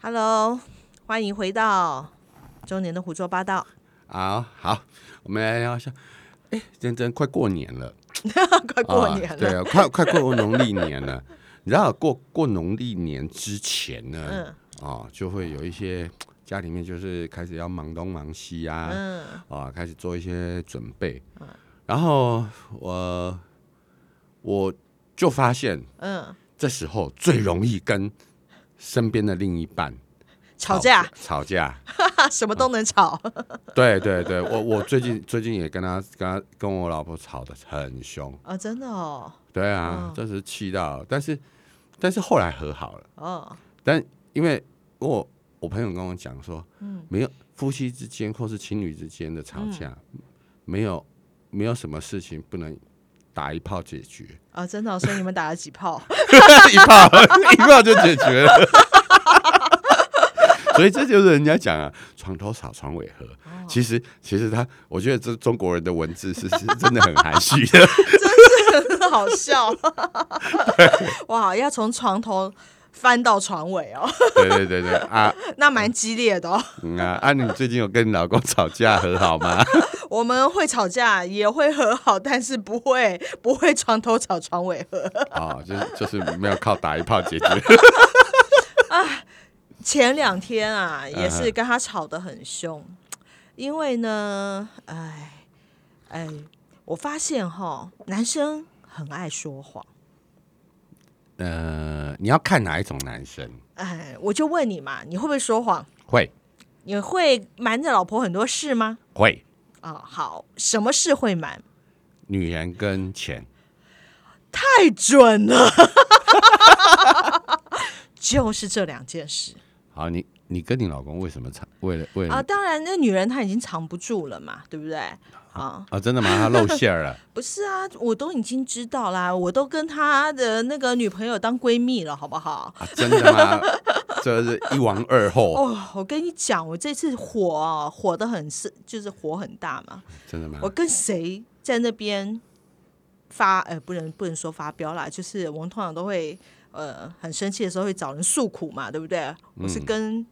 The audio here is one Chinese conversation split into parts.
Hello，欢迎回到周年的胡说八道。好好，我们来聊一下。哎，真真快过年了，快过年了，对啊，快快过农历年了。你知道过过农历年之前呢，嗯啊，就会有一些家里面就是开始要忙东忙西啊，嗯啊，开始做一些准备。然后我我就发现，嗯，这时候最容易跟身边的另一半。吵架，吵架。什么都能吵。对对对，我我最近最近也跟他跟他跟我老婆吵得很凶。啊，真的哦，对啊，真是气到，但是但是后来和好了。哦，但因为我我朋友跟我讲说，嗯，没有夫妻之间或是情侣之间的吵架，没有没有什么事情不能打一炮解决，啊，真的哦、所以你们打了几炮？一炮一炮就解决了。所以这就是人家讲啊，床头吵，床尾和。其实，其实他，我觉得这中国人的文字是是真的很含蓄的。真是很好笑。哇，要从床头翻到床尾哦，对对对对啊，那蛮激烈的哦。嗯啊啊！你最近有跟你老公吵架和好吗？我们会吵架，也会和好，但是不会不会床头吵，床尾和。哦，就是就是没有靠打一炮解决。前两天啊，也嗯是跟他吵得很凶，因为呢，哎哎，我发现哈，男生很爱说谎。呃，你要看哪一种男生哎，我就问你嘛，你会不会说谎？会你会瞒着老婆很多事吗？会啊、好，什么事会满？女人跟钱太准了，就是这两件事好，你你跟你老公为什么藏？为了为了啊。啊当然，那女人她已经藏不住了嘛，对不对？啊，真的吗？他露馅儿了 不是啊，我都已经知道啦，我都跟他的那个女朋友当闺蜜了，好不好？啊？真的吗？这是一王二后，哦，我跟你讲，我这次火啊，火的很是，就是火很大嘛。真的吗我？跟谁在那边发，呃，不能不能说发飙啦，就是我们通常都会，呃，很生气的时候会找人诉苦嘛，对不对？我是跟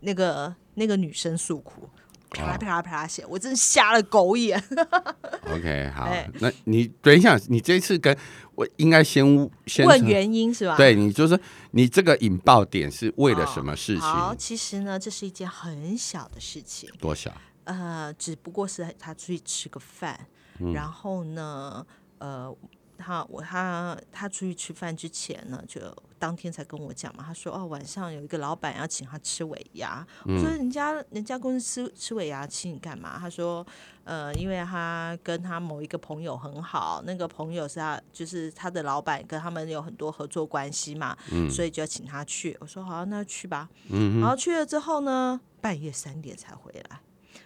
那个那个女生诉苦，啪啦啪啦啪啦写，我真是瞎了狗眼。OK，好哎，那你等一下，你这一次跟我应该先先问原因是吧？对你就是你这个引爆点是为了什么事情？好，其实呢，这是一件很小的事情，多小？呃，只不过是他出去吃个饭，嗯然后呢，呃，他我他他出去吃饭之前呢，就当天才跟我讲嘛，他说哦，晚上有一个老板要请他吃尾牙，我嗯说人家人家公司吃吃尾牙请你干嘛？他说呃，因为他跟他某一个朋友很好，那个朋友是他就是他的老板，跟他们有很多合作关系嘛，所以就要请他去。我说好，那去吧。嗯然后去了之后呢，半夜三点才回来。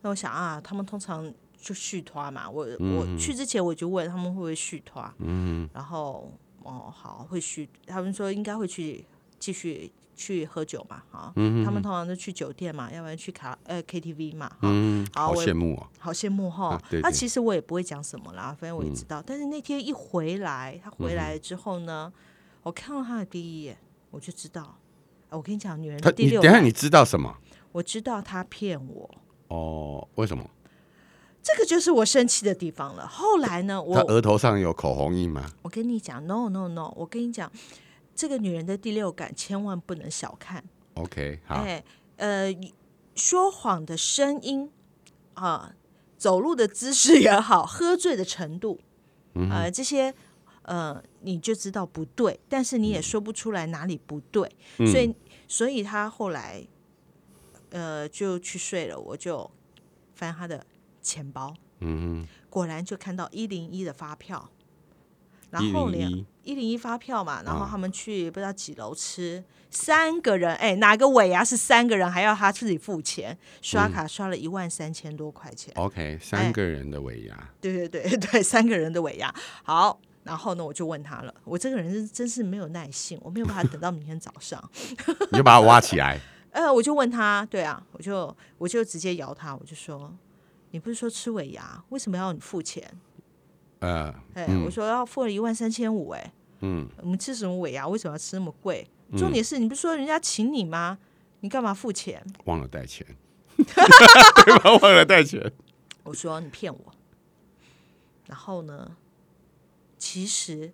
那我想啊，他们通常就续团嘛。我、我去之前我就问他们会不会续团，嗯，然后哦好会去，他们说应该会去继续去喝酒嘛，哈，他们通常都去酒店嘛，要不然去卡呃 KTV 嘛，哈，嗯，好羡慕哦。好羡慕哈那其实我也不会讲什么啦，反正我也知道。但是那天一回来，他回来之后呢，我看到他的第一眼，我就知道。啊我跟你讲，女人第六等下你，知道什么？我知道他骗我。哦，为什么？这个就是我生气的地方了。后来呢，他我额头上有口红印吗？我跟你讲，no no no，我跟你讲，这个女人的第六感千万不能小看。OK，好，哎，呃，说谎的声音啊，走路的姿势也好，喝醉的程度，嗯呃，这些呃，你就知道不对，但是你也说不出来哪里不对，嗯所以，所以他后来呃就去睡了，我就翻他的钱包，嗯果然就看到一零一的发票，然后两零一，一零一发票嘛，然后啊他们去不知道几楼吃，三个人，哎，哪个尾牙是三个人还要他自己付钱？刷卡刷了一万三千多块钱，OK，三个人的尾牙，对对对 对，三个人的尾牙。好，然后呢，我就问他了，我这个人是真是没有耐性，我没有办法等到明天早上。你就把它挖起来。呃，我就问他，对啊，我就我就直接摇他，我就说，你不是说吃尾牙，为什么要你付钱？呃，哎、嗯我说要付了一万三千五，哎，嗯，我们吃什么尾牙？为什么要吃那么贵？重点是你不是说人家请你吗？你干嘛付钱？忘了带钱，对吧忘了带钱。我说你骗我。然后呢，其实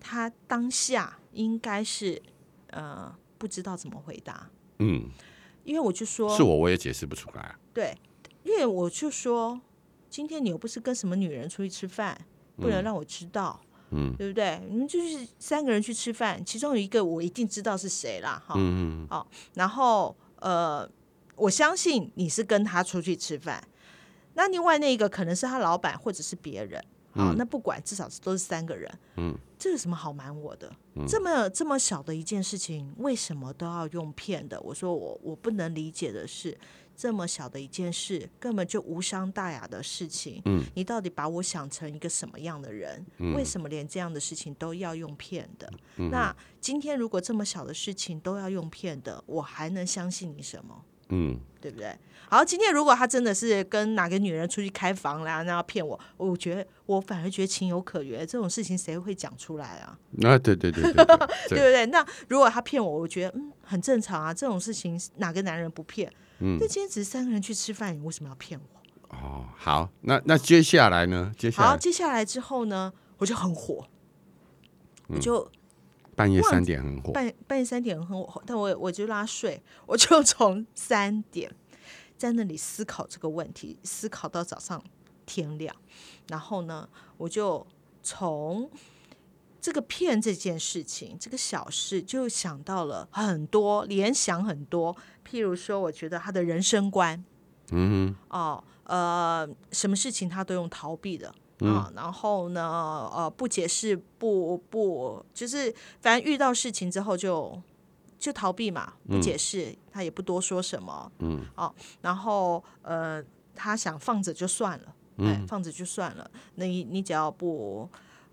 他当下应该是呃不知道怎么回答，嗯，因为我就说是我我也解释不出来啊。对，因为我就说今天你又不是跟什么女人出去吃饭，不能让我知道。嗯，对不对？你们就是三个人去吃饭，其中有一个我一定知道是谁啦，哈。嗯嗯好，然后呃，我相信你是跟他出去吃饭，那另外那个可能是他老板或者是别人。好，那不管，至少都是三个人。嗯，这有什么好瞒我的？这么这么小的一件事情，为什么都要用骗的？我说我我不能理解的是，这么小的一件事，根本就无伤大雅的事情。嗯，你到底把我想成一个什么样的人？为什么连这样的事情都要用骗的？那今天如果这么小的事情都要用骗的，我还能相信你什么？嗯，对不对？好，今天如果他真的是跟哪个女人出去开房啦，那要骗我，我觉得我反而觉得情有可原。这种事情谁会讲出来啊？啊，对对对对对 对不对？那如果他骗我，我觉得嗯很正常啊。这种事情哪个男人不骗？嗯，那今天只是三个人去吃饭，你为什么要骗我？哦，好，那那接下来呢？接下好，来接下来之后呢，我就很火，我就半夜三点很火，半半夜三点很火，但我我就拉睡，我就从三点在那里思考这个问题，思考到早上天亮，然后呢，我就从这个骗这件事情，这个小事，就想到了很多，联想很多，譬如说，我觉得他的人生观，嗯哦，呃，什么事情他都用逃避的。啊，然后呢，呃，不解释，不不，就是反正遇到事情之后就就逃避嘛，不解释，他也不多说什么，嗯，哦，然后呃，他想放着就算了，哎，放着就算了，那你你只要不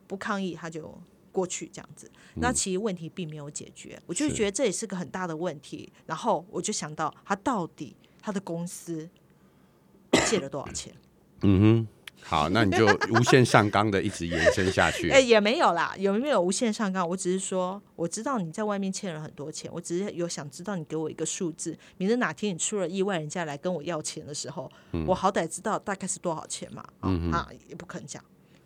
不抗议，他就过去这样子，那其实问题并没有解决，我就是。觉得这也是个很大的问题，然后我就想到他到底他的公司 借了多少钱？嗯哼，好，那你就无限上纲的一直延伸下去哎、。也没有啦，有没有无限上纲？我只是说，我知道你在外面欠了很多钱，我只是有想知道你给我一个数字，免得哪天你出了意外，人家来跟我要钱的时候，我好歹知道大概是多少钱嘛。啊、啊，也不肯讲，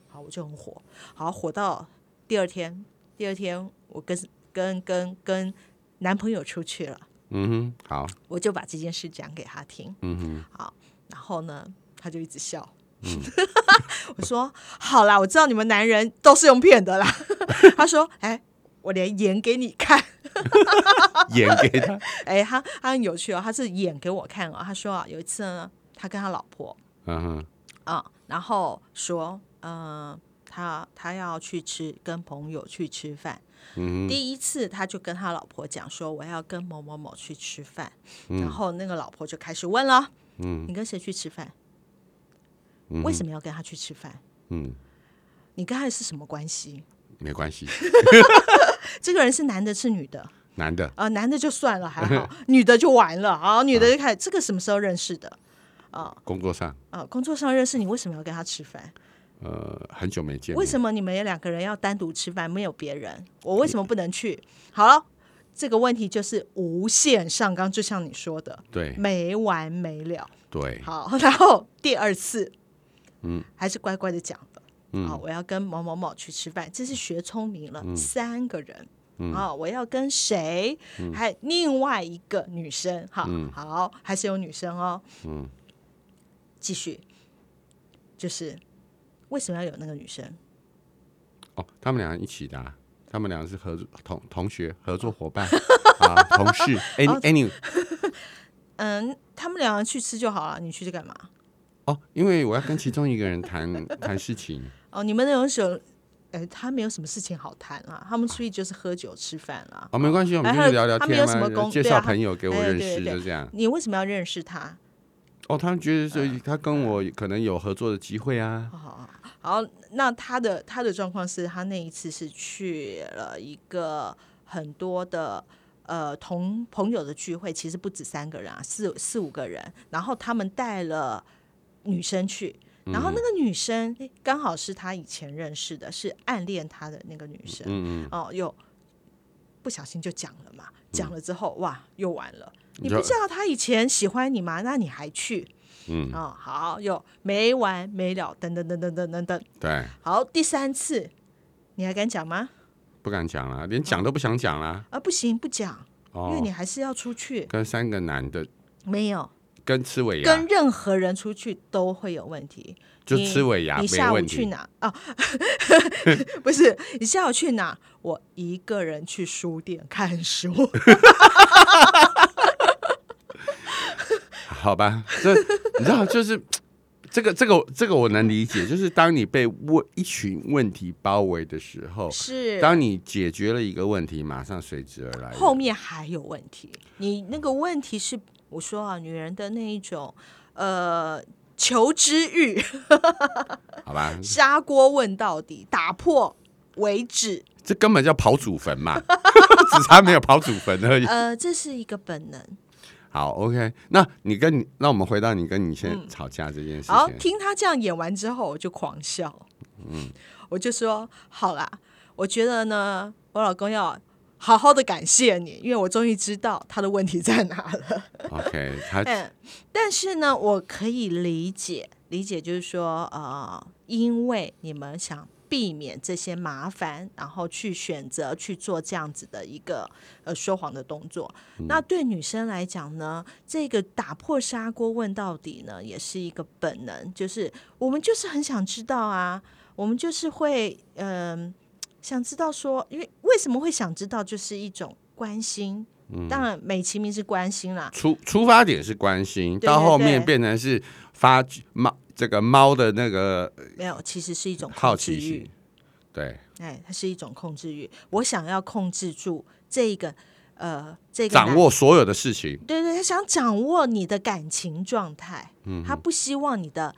好，我就很火，好火到第二天，第二天我跟跟跟跟男朋友出去了，嗯哼，好，我就把这件事讲给他听。嗯哼，好，然后呢，他就一直笑。我说好啦，我知道你们男人都是用骗的啦。他说：“哎，我连演给你看。演给他，哎，他他很有趣哦，他是演给我看哦。他说啊，有一次呢，他跟他老婆嗯哼，啊，然后说，嗯、他他要去吃，跟朋友去吃饭。嗯第一次他就跟他老婆讲说，我要跟某某某去吃饭。嗯然后那个老婆就开始问了，嗯你跟谁去吃饭？嗯为什么要跟他去吃饭？嗯，你跟他是什么关系？没关系，这个人是男的，是女的？男的，呃，男的就算了，还好，女的就完了啊！女的就开始，这个什么时候认识的？啊工作上，啊，工作上认识，你为什么要跟他吃饭？呃，很久没见面，为什么你们两个人要单独吃饭，没有别人？我为什么不能去？好了，这个问题就是无限上纲，就像你说的，对没完没了。对，好，然后第二次，嗯，还是乖乖的讲的。嗯好，我要跟某某某去吃饭，这是学聪明了，嗯三个人。啊，我要跟谁？还有另外一个女生，哈，嗯好，还是有女生哦。嗯，继续，就是为什么要有那个女生？哦，他们俩一起的啊，他们俩是合作同同学、合作伙伴 啊，同事。any any 嗯，他们两个去吃就好了，你去干嘛？哦，因为我要跟其中一个人谈 谈事情。哦，你们那种时候，哎，他没有什么事情好谈啊，他们出去就是喝酒吃饭啦。哦，没关系，我们就是聊聊天嘛介绍朋友给我认识，就这样。你为什么要认识他？哦，他们觉得说他跟我可能有合作的机会啊。好，好，那他的他的状况是他那一次是去了一个很多的呃同朋友的聚会，其实不止三个人啊，四四五个人，然后他们带了女生去。然后那个女生刚好是他以前认识的，是暗恋他的那个女生。嗯嗯哦，又不小心就讲了嘛，讲了之后哇，又完了。你不知道他以前喜欢你吗？那你还去？嗯，哦，好，又没完没了，等等等等等等等。对，好，第三次，你还敢讲吗？不敢讲了，连讲都不想讲了。啊，不行，不讲，因为哦你，还是要出去。跟三个男的没有，跟吃尾牙跟，任何人出去都会有问题。就你吃尾牙没你下午。去哪啊？不是，你下午去哪？我一个人去书店看书。好吧，这你知道，就是这个这个这个我能理解，就是当你被问一群问题包围的时候，是，当你解决了一个问题，马上随之而来。后面还有问题。你那个问题是，我说啊，女人的那一种呃求知欲，好吧，砂锅问到底，打破为止。这根本叫跑祖坟嘛，只差没有跑祖坟而已。呃，这是一个本能。好，OK，那你跟你，那我们回到你跟你现在吵架这件事情好，情。听他这样演完之后，我就狂笑。嗯，我就说好啦，我觉得呢，我老公要好好的感谢你，因为我终于知道他的问题在哪了。OK，他 嗯，但是呢，我可以理解，理解就是说，呃，因为你们想避免这些麻烦，然后去选择去做这样子的一个呃说谎的动作。那对女生来讲呢，这个打破砂锅问到底呢，也是一个本能，就是我们就是很想知道啊，我们就是会嗯、想知道说，因为为什么会想知道，就是一种关心。嗯当然，美其名是关心啦，出出发点是关心，对到后面变成是发猫这个猫的那个没有，其实是一种好奇心。。对，哎，它是一种控制欲。我想要控制住这一个呃，这个掌握所有的事情。对对，他想掌握你的感情状态，嗯他不希望你的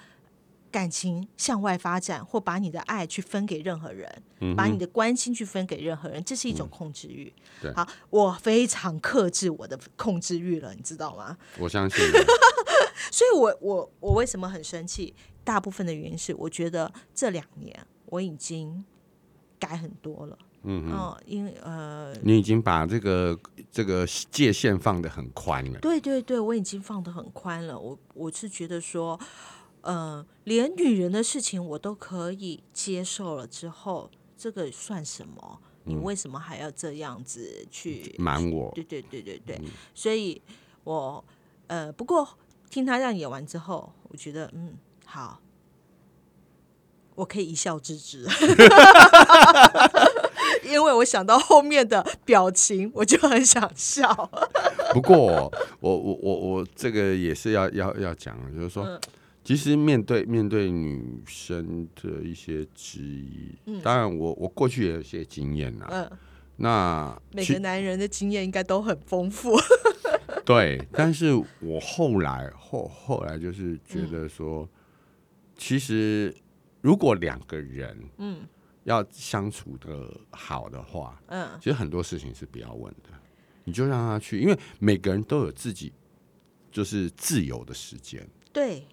感情向外发展，或把你的爱去分给任何人，把你的关心去分给任何人，这是一种控制欲。嗯对好，我非常克制我的控制欲了，你知道吗？我相信 所以我我我为什么很生气？大部分的原因是，我觉得这两年我已经改很多了。嗯嗯，因为呃，你已经把这个这个界限放得很宽了。对对对，我已经放得很宽了。我我是觉得说，呃，连女人的事情我都可以接受了之后，这个算什么？你为什么还要这样子去？瞒我，对对对对对，所以我呃，不过听他这样演完之后，我觉得嗯，好，我可以一笑置之，因为我想到后面的表情，我就很想笑。不过我我我我我这个也是要要要讲，就是说，嗯其实面对面对女生的一些质疑，当然我我过去也有一些经验啦。嗯，那每个男人的经验应该都很丰富。对，但是我后来后后来就是觉嗯得说，其实如果两个人嗯要相处的好的话，嗯，其实很多事情是不要问的，你就让他去，因为每个人都有自己就是自由的时间。对。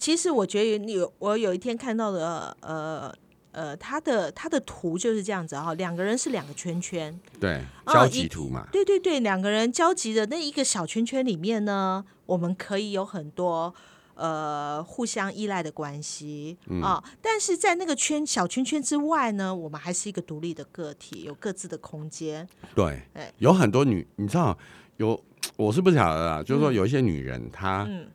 其实我觉得你有，我有一天看到的，呃呃，他的他的图就是这样子哈，两个人是两个圈圈，对，哦交集图嘛，对对对，两个人交集的那一个小圈圈里面呢，我们可以有很多呃互相依赖的关系啊、但是在那个圈小圈圈之外呢，我们还是一个独立的个体，有各自的空间。对哎，有很多女，你知道有，我是不晓得啊，就是说有一些女人她嗯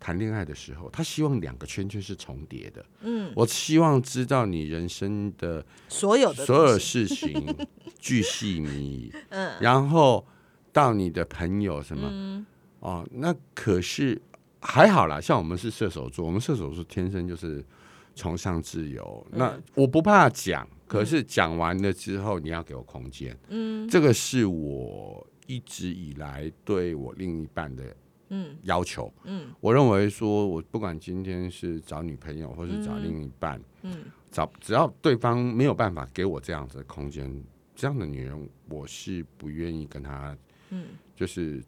谈恋爱的时候，他希望两个圈圈是重叠的。嗯，我希望知道你人生的所有的所有事情 巨细靡遗，嗯。然后到你的朋友什么、嗯。哦，那可是还好啦，像我们是射手座，我们射手座天生就是崇尚自由。嗯。那我不怕讲，可是讲完了之后，你要给我空间。嗯。这个是我一直以来对我另一半的嗯。要求。嗯。我认为说，我不管今天是找女朋友或是找另一半，嗯。找只要对方没有办法给我这样子的空间，这样的女人，我是不愿意跟她，嗯。就是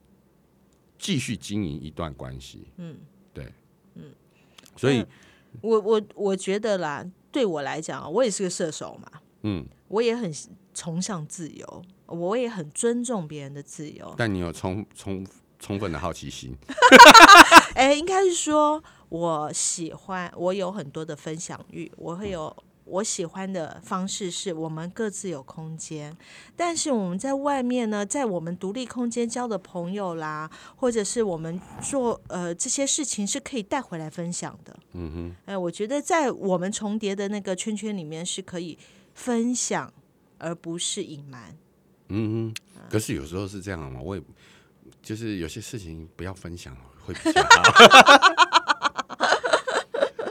继续经营一段关系。嗯，对，嗯。所以嗯我我我觉得啦，对我来讲，我也是个射手嘛，嗯，我也很崇尚自由，我也很尊重别人的自由。但你有充充充分的好奇心。哎，应该是说我喜欢，我有很多的分享欲，我会有我喜欢的方式，是我们各自有空间，但是我们在外面呢，在我们独立空间交的朋友啦，或者是我们做呃这些事情是可以带回来分享的。嗯哼，哎，我觉得在我们重叠的那个圈圈里面是可以分享，而不是隐瞒。嗯哼，可是有时候是这样嘛，我也就是有些事情不要分享会比较好。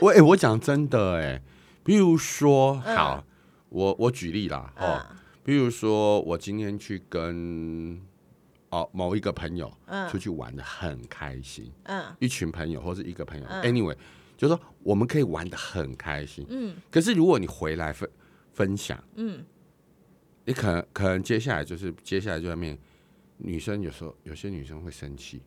我哎、我讲真的哎、比如说好，我我举例啦哦，嗯比如说我今天去跟哦某一个朋友出去玩的很开心，嗯。一群朋友或是一个朋友、嗯。a n y w a y 就是说我们可以玩的很开心，嗯，可是如果你回来分分享，嗯，你可能可能接下来就是接下来就要面女生有时候有些女生会生气，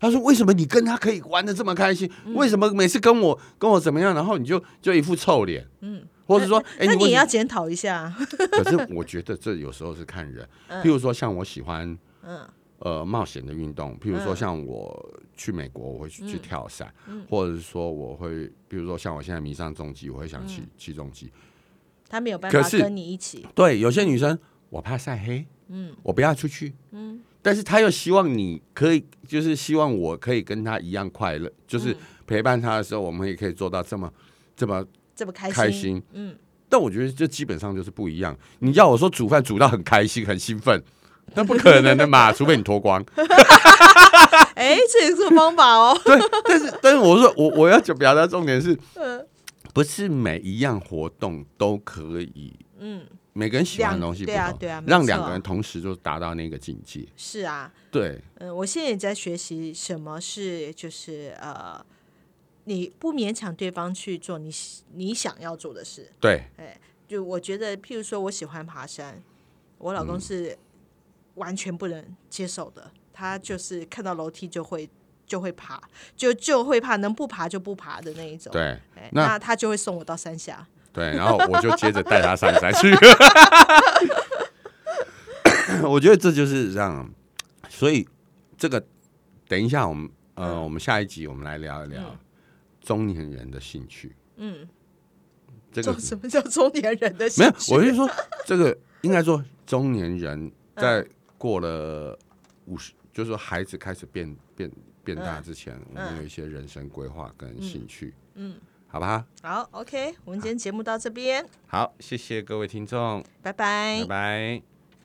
她说为什么你跟他可以玩的这么开心，嗯。为什么每次跟我跟我怎么样，然后你就就一副臭脸，嗯，或者说哎、那你也要检讨一下。可是我觉得这有时候是看人，譬如说像我喜欢，嗯。呃，冒险的运动，譬如说像我去美国，我会去去跳伞，或者是说我会，比如说像我现在迷上重机，我会想骑骑重机。他没有办法跟你一起，对，有些女生我怕晒黑，嗯，我不要出去，嗯，但是他又希望你可以，就是希望我可以跟他一样快乐，就是陪伴他的时候，我们也可以做到这么这么这么开心，开心，嗯，但我觉得这基本上就是不一样。你要我说煮饭煮到很开心、很兴奋，那不可能的嘛，除非你脱光。哎，这也是个方法哦。对，但是但是我说我我要讲表达重点是，嗯不是每一样活动都可以，嗯，每个人喜欢的东西不同，对啊对啊让两个人同时就达到那个境界。是啊，对，嗯，我现在也在学习什么是就是呃，你不勉强对方去做你你想要做的事。对，哎就我觉得，譬如说我喜欢爬山，我老嗯公是完全不能接受的，他就是看到楼梯就会就会爬，就就会怕，能不爬就不爬的那一种。对，那他就会送我到山下。对，然后我就接着带他上山去。我觉得这就是这样，所以这个等一下我们呃，我们下一集我们来聊一聊中年人的兴趣。嗯，这个 什么叫中年人的没有？我是说这个应该说中年人在过了五十，就是说孩子开始变变变大之前，我们有一些人生规划跟兴趣。嗯，好不好，好，OK，我们今天节目到这边，好，谢谢各位听众，拜拜。拜拜。